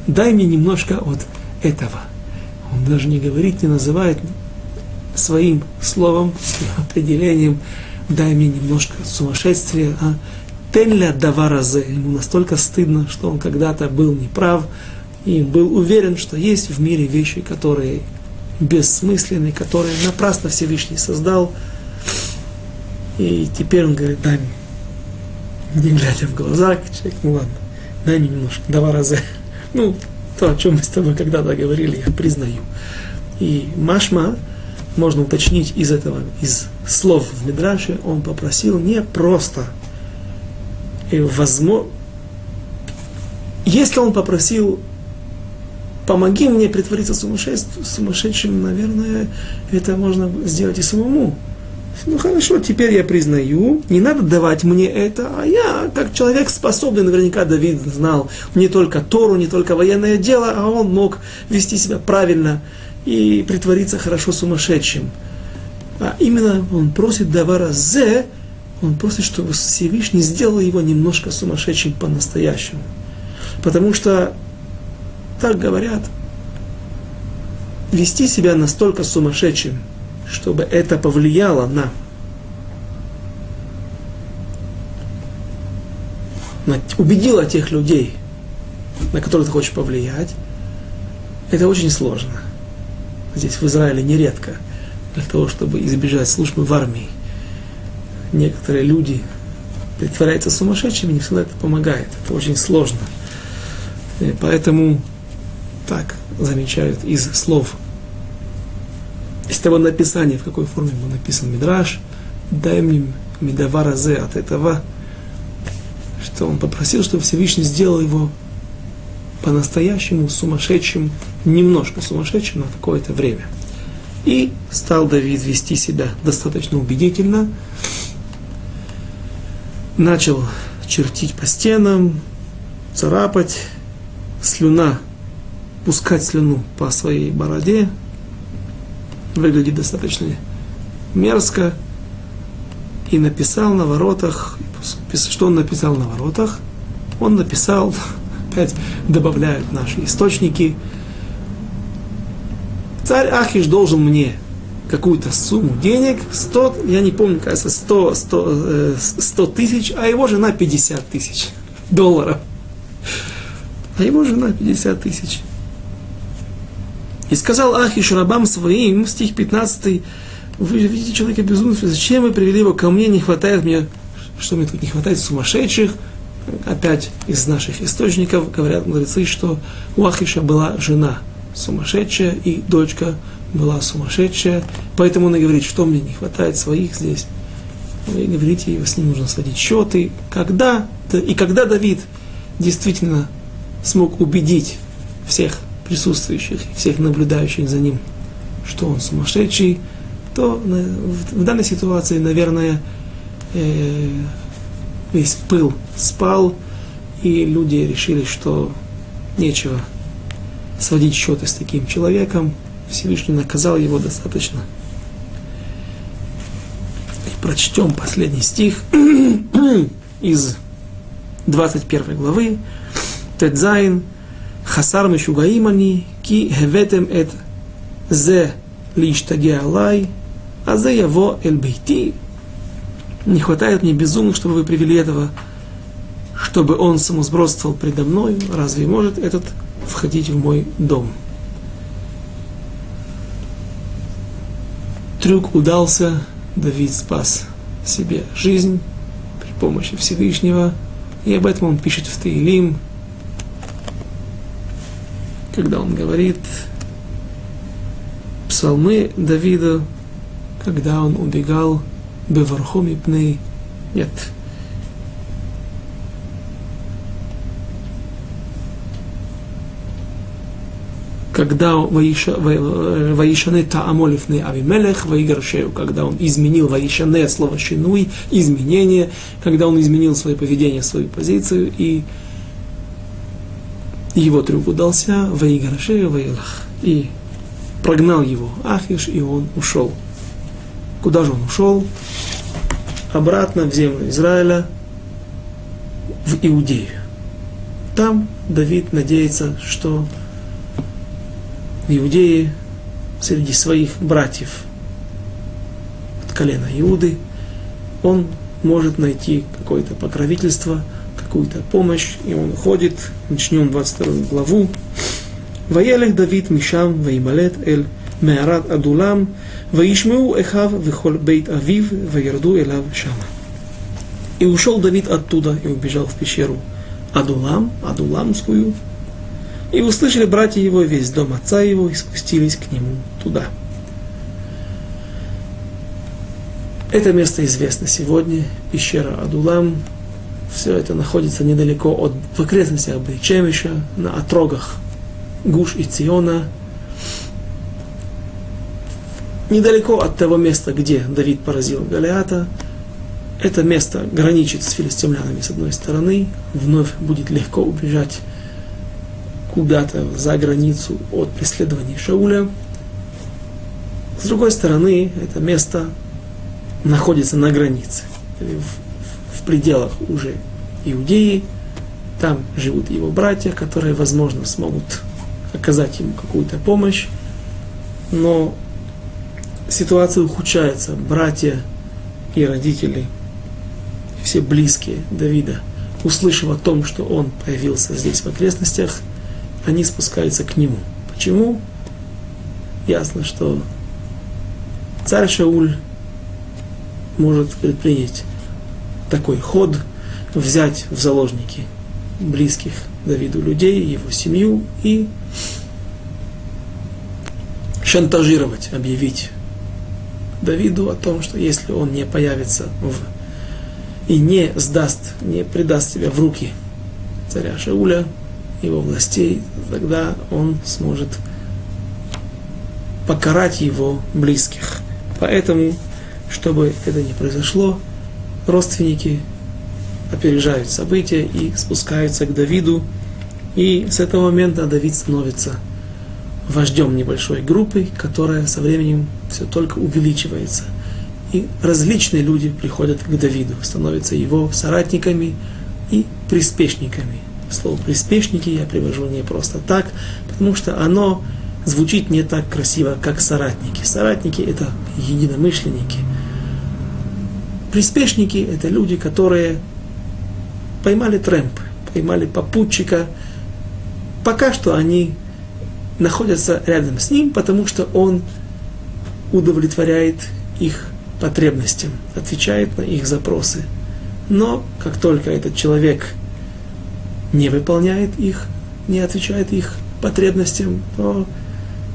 Дай мне немножко от этого. Он даже не говорит, не называет своим словом, своим определением, дай мне немножко сумасшествия, а Тенля Даваразе, ему настолько стыдно, что он когда-то был неправ, и был уверен, что есть в мире вещи, которые бессмысленны, которые напрасно Всевышний создал. И теперь он говорит, дай мне, не глядя в глаза, человек, ну ладно, дай мне немножко, даваразе. Ну, то, о чем мы с тобой когда-то говорили, я признаю. И Машма, можно уточнить из этого, из слов в Мидраше, он попросил не просто, и возможно, если он попросил, помоги мне притвориться сумасшедшим, наверное, это можно сделать и самому. Ну хорошо, теперь я признаю, не надо давать мне это, а я, как человек способный, наверняка Давид знал не только Тору, не только военное дело, а он мог вести себя правильно и притвориться хорошо сумасшедшим. А именно он просит Давара Зе, он просит, чтобы Всевышний сделал его немножко сумасшедшим по-настоящему. Потому что, так говорят, вести себя настолько сумасшедшим – чтобы это повлияло на, на убедило тех людей, на которых ты хочешь повлиять, это очень сложно. Здесь в Израиле нередко для того, чтобы избежать службы в армии. Некоторые люди притворяются сумасшедшими, не всегда это помогает. Это очень сложно. И поэтому так замечают из слов из того написания, в какой форме был написан Мидраш, дай мне Медавара Зе от этого, что он попросил, чтобы Всевышний сделал его по-настоящему сумасшедшим, немножко сумасшедшим на какое-то время. И стал Давид вести себя достаточно убедительно, начал чертить по стенам, царапать, слюна, пускать слюну по своей бороде, выглядит достаточно мерзко, и написал на воротах, что он написал на воротах? Он написал, опять добавляют наши источники, царь Ахиш должен мне какую-то сумму денег, 100, я не помню, кажется, 100, 100, 100 тысяч, а его жена 50 тысяч долларов. А его жена 50 тысяч. И сказал Ахиш рабам своим, стих 15, вы видите человека безумства, зачем вы привели его ко мне, не хватает мне, что мне тут не хватает, сумасшедших. Опять из наших источников говорят мудрецы, что у Ахиша была жена сумасшедшая, и дочка была сумасшедшая, поэтому он и говорит, что мне не хватает своих здесь. Вы говорите, с ним нужно сводить счеты. Когда, и когда Давид действительно смог убедить всех присутствующих, всех наблюдающих за ним, что он сумасшедший, то в данной ситуации, наверное, э, весь пыл спал, и люди решили, что нечего сводить счеты с таким человеком. Всевышний наказал его достаточно. И прочтем последний стих [clears throat] из 21 главы. Тедзайн Хасар Мишугаимани Ки Хеветем Эт Зе Лиштаге Алай а за его эльбейти. Не хватает мне безумных, чтобы вы привели этого, чтобы он самосбродствовал предо мной. Разве может этот входить в мой дом? Трюк удался, Давид спас себе жизнь при помощи Всевышнего, и об этом он пишет в Таилим, когда он говорит псалмы Давида, когда он убегал Бевархом и Пней. Нет. Когда Ваишане Таамолифны Авимелех, Ваигаршею, когда он изменил Ваишане, слово Шинуй, изменение, когда он изменил свое поведение, свою позицию, и его трюк удался, Ваигаршею, Ваилах, и прогнал его Ахиш, и он ушел. Куда же он ушел? Обратно в землю Израиля, в Иудею. Там Давид надеется, что в Иудее среди своих братьев от колена Иуды он может найти какое-то покровительство, какую-то помощь, и он ходит, начнем 22 главу. Ваелех Давид Мишам Ваималет Эль Меарат Адулам Ваишмеу Эхав Вихоль Бейт Авив Ваерду Элав Шама. И ушел Давид оттуда и убежал в пещеру Адулам, Адуламскую, и услышали братья его весь дом отца его и спустились к нему туда. Это место известно сегодня, пещера Адулам. Все это находится недалеко от, в окрестностях Бейчемиша, на отрогах Гуш и Циона – недалеко от того места, где Давид поразил Галиата. Это место граничит с филистимлянами с одной стороны, вновь будет легко убежать куда-то за границу от преследования Шауля. С другой стороны, это место находится на границе, в, в пределах уже Иудеи. Там живут его братья, которые, возможно, смогут оказать ему какую-то помощь. Но ситуация ухудшается. Братья и родители, все близкие Давида, услышав о том, что он появился здесь в окрестностях, они спускаются к нему. Почему? Ясно, что царь Шауль может предпринять такой ход, взять в заложники близких Давиду людей, его семью и шантажировать, объявить Давиду о том, что если он не появится в, и не сдаст, не предаст себя в руки царя Шауля, его властей, тогда он сможет покарать его близких. Поэтому, чтобы это не произошло, родственники опережают события и спускаются к Давиду. И с этого момента Давид становится вождем небольшой группы, которая со временем все только увеличивается. И различные люди приходят к Давиду, становятся его соратниками и приспешниками. Слово приспешники я привожу не просто так, потому что оно звучит не так красиво, как соратники. Соратники это единомышленники. Приспешники это люди, которые поймали трэмп, поймали попутчика. Пока что они находятся рядом с ним, потому что он удовлетворяет их потребностям, отвечает на их запросы. Но как только этот человек не выполняет их, не отвечает их потребностям, то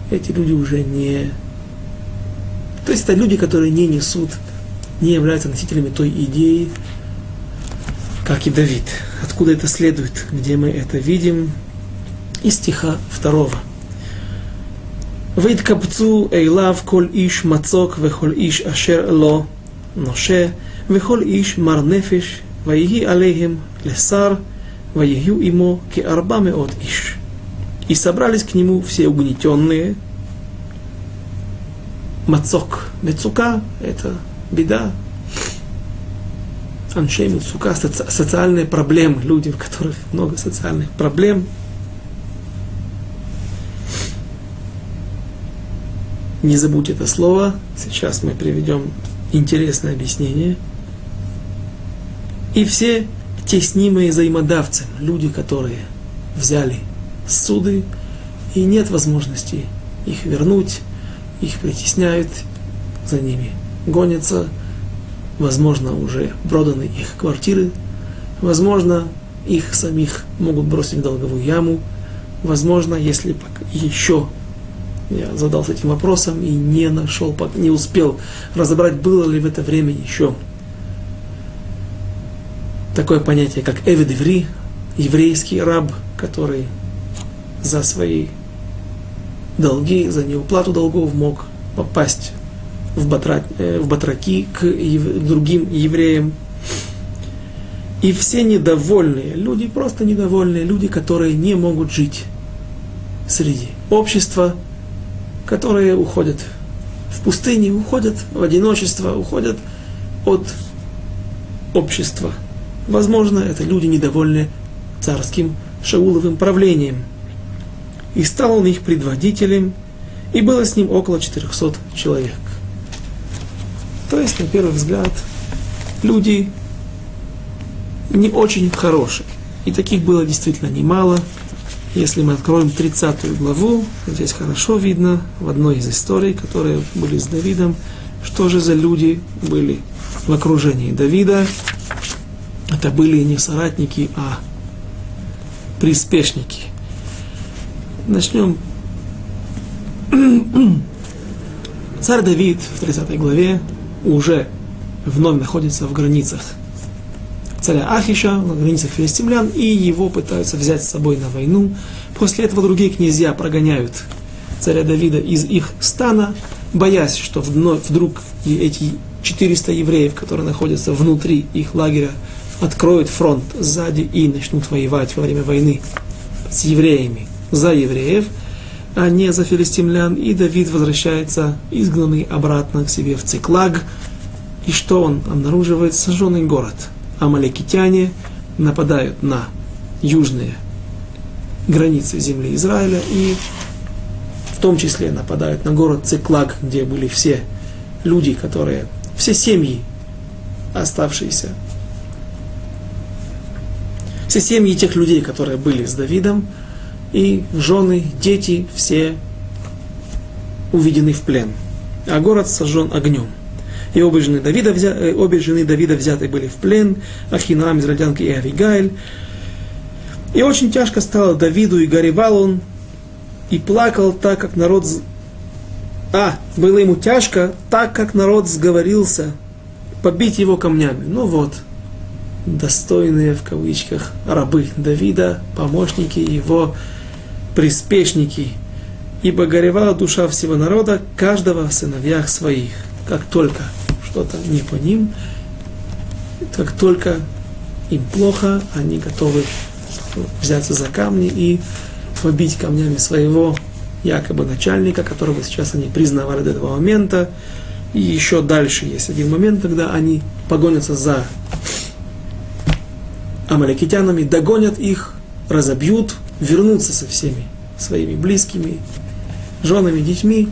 эти люди уже не... То есть это люди, которые не несут, не являются носителями той идеи, как и Давид. Откуда это следует, где мы это видим? Из стиха второго. והתקבצו אליו כל איש מצוק וכל איש אשר לו נושה וכל איש מר נפש ויהי עליהם לשר ויהיו עמו כארבע מאות איש. И собрались к нему все угнетенные. Мацок, мецука – это беда. Аншей мецука – социальные проблемы, люди, у которых много социальных проблем. Не забудь это слово. Сейчас мы приведем интересное объяснение. И все теснимые взаимодавцы, люди, которые взяли суды, и нет возможности их вернуть, их притесняют, за ними гонятся, возможно, уже проданы их квартиры, возможно, их самих могут бросить в долговую яму, возможно, если еще я задался этим вопросом и не нашел, не успел разобрать, было ли в это время еще такое понятие, как эвид еврейский раб, который за свои долги, за неуплату долгов мог попасть в, батра, э, в батраки к ев, другим евреям. И все недовольные люди, просто недовольные люди, которые не могут жить среди общества, которые уходят в пустыне, уходят в одиночество, уходят от общества. Возможно, это люди недовольны царским Шауловым правлением. И стал он их предводителем, и было с ним около 400 человек. То есть, на первый взгляд, люди не очень хорошие. И таких было действительно немало. Если мы откроем 30 главу, здесь хорошо видно в одной из историй, которые были с Давидом, что же за люди были в окружении Давида. Это были не соратники, а приспешники. Начнем. Царь Давид в 30 главе уже вновь находится в границах царя Ахиша, на границах филистимлян, и его пытаются взять с собой на войну. После этого другие князья прогоняют царя Давида из их стана, боясь, что вдруг эти 400 евреев, которые находятся внутри их лагеря, откроют фронт сзади и начнут воевать во время войны с евреями за евреев, а не за филистимлян. И Давид возвращается изгнанный обратно к себе в Циклаг. И что он обнаруживает? Сожженный город – амаликитяне нападают на южные границы земли Израиля и в том числе нападают на город Циклаг, где были все люди, которые, все семьи оставшиеся, все семьи тех людей, которые были с Давидом, и жены, дети, все уведены в плен. А город сожжен огнем и обе жены Давида, взя... Э, обе жены Давида взяты были в плен, Ахинам, израильтянка и Авигайль. И очень тяжко стало Давиду, и горевал он, и плакал так, как народ... А, было ему тяжко, так, как народ сговорился побить его камнями. Ну вот, достойные, в кавычках, рабы Давида, помощники его, приспешники. Ибо горевала душа всего народа, каждого в сыновьях своих. Как только что-то не по ним. Как только им плохо, они готовы взяться за камни и побить камнями своего якобы начальника, которого сейчас они признавали до этого момента. И еще дальше есть один момент, когда они погонятся за амаликитянами, догонят их, разобьют, вернутся со всеми своими близкими, женами, детьми,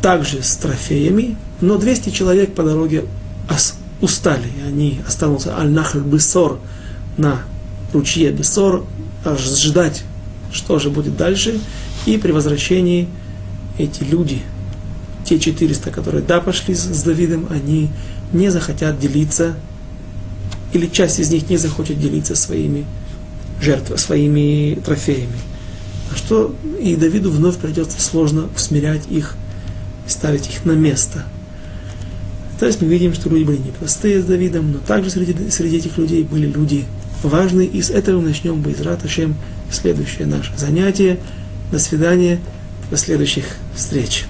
также с трофеями, но 200 человек по дороге устали, и они останутся. Аль-нахль бессор на ручье бессор, аж ждать, что же будет дальше, и при возвращении эти люди, те 400, которые да пошли с Давидом, они не захотят делиться, или часть из них не захочет делиться своими жертвами, своими трофеями. А что и Давиду вновь придется сложно усмирять их, ставить их на место – то есть мы видим, что люди были непростые с Давидом, но также среди, среди этих людей были люди важные. И с этого мы начнем Байзрат Ашем следующее наше занятие. До свидания, до следующих встреч.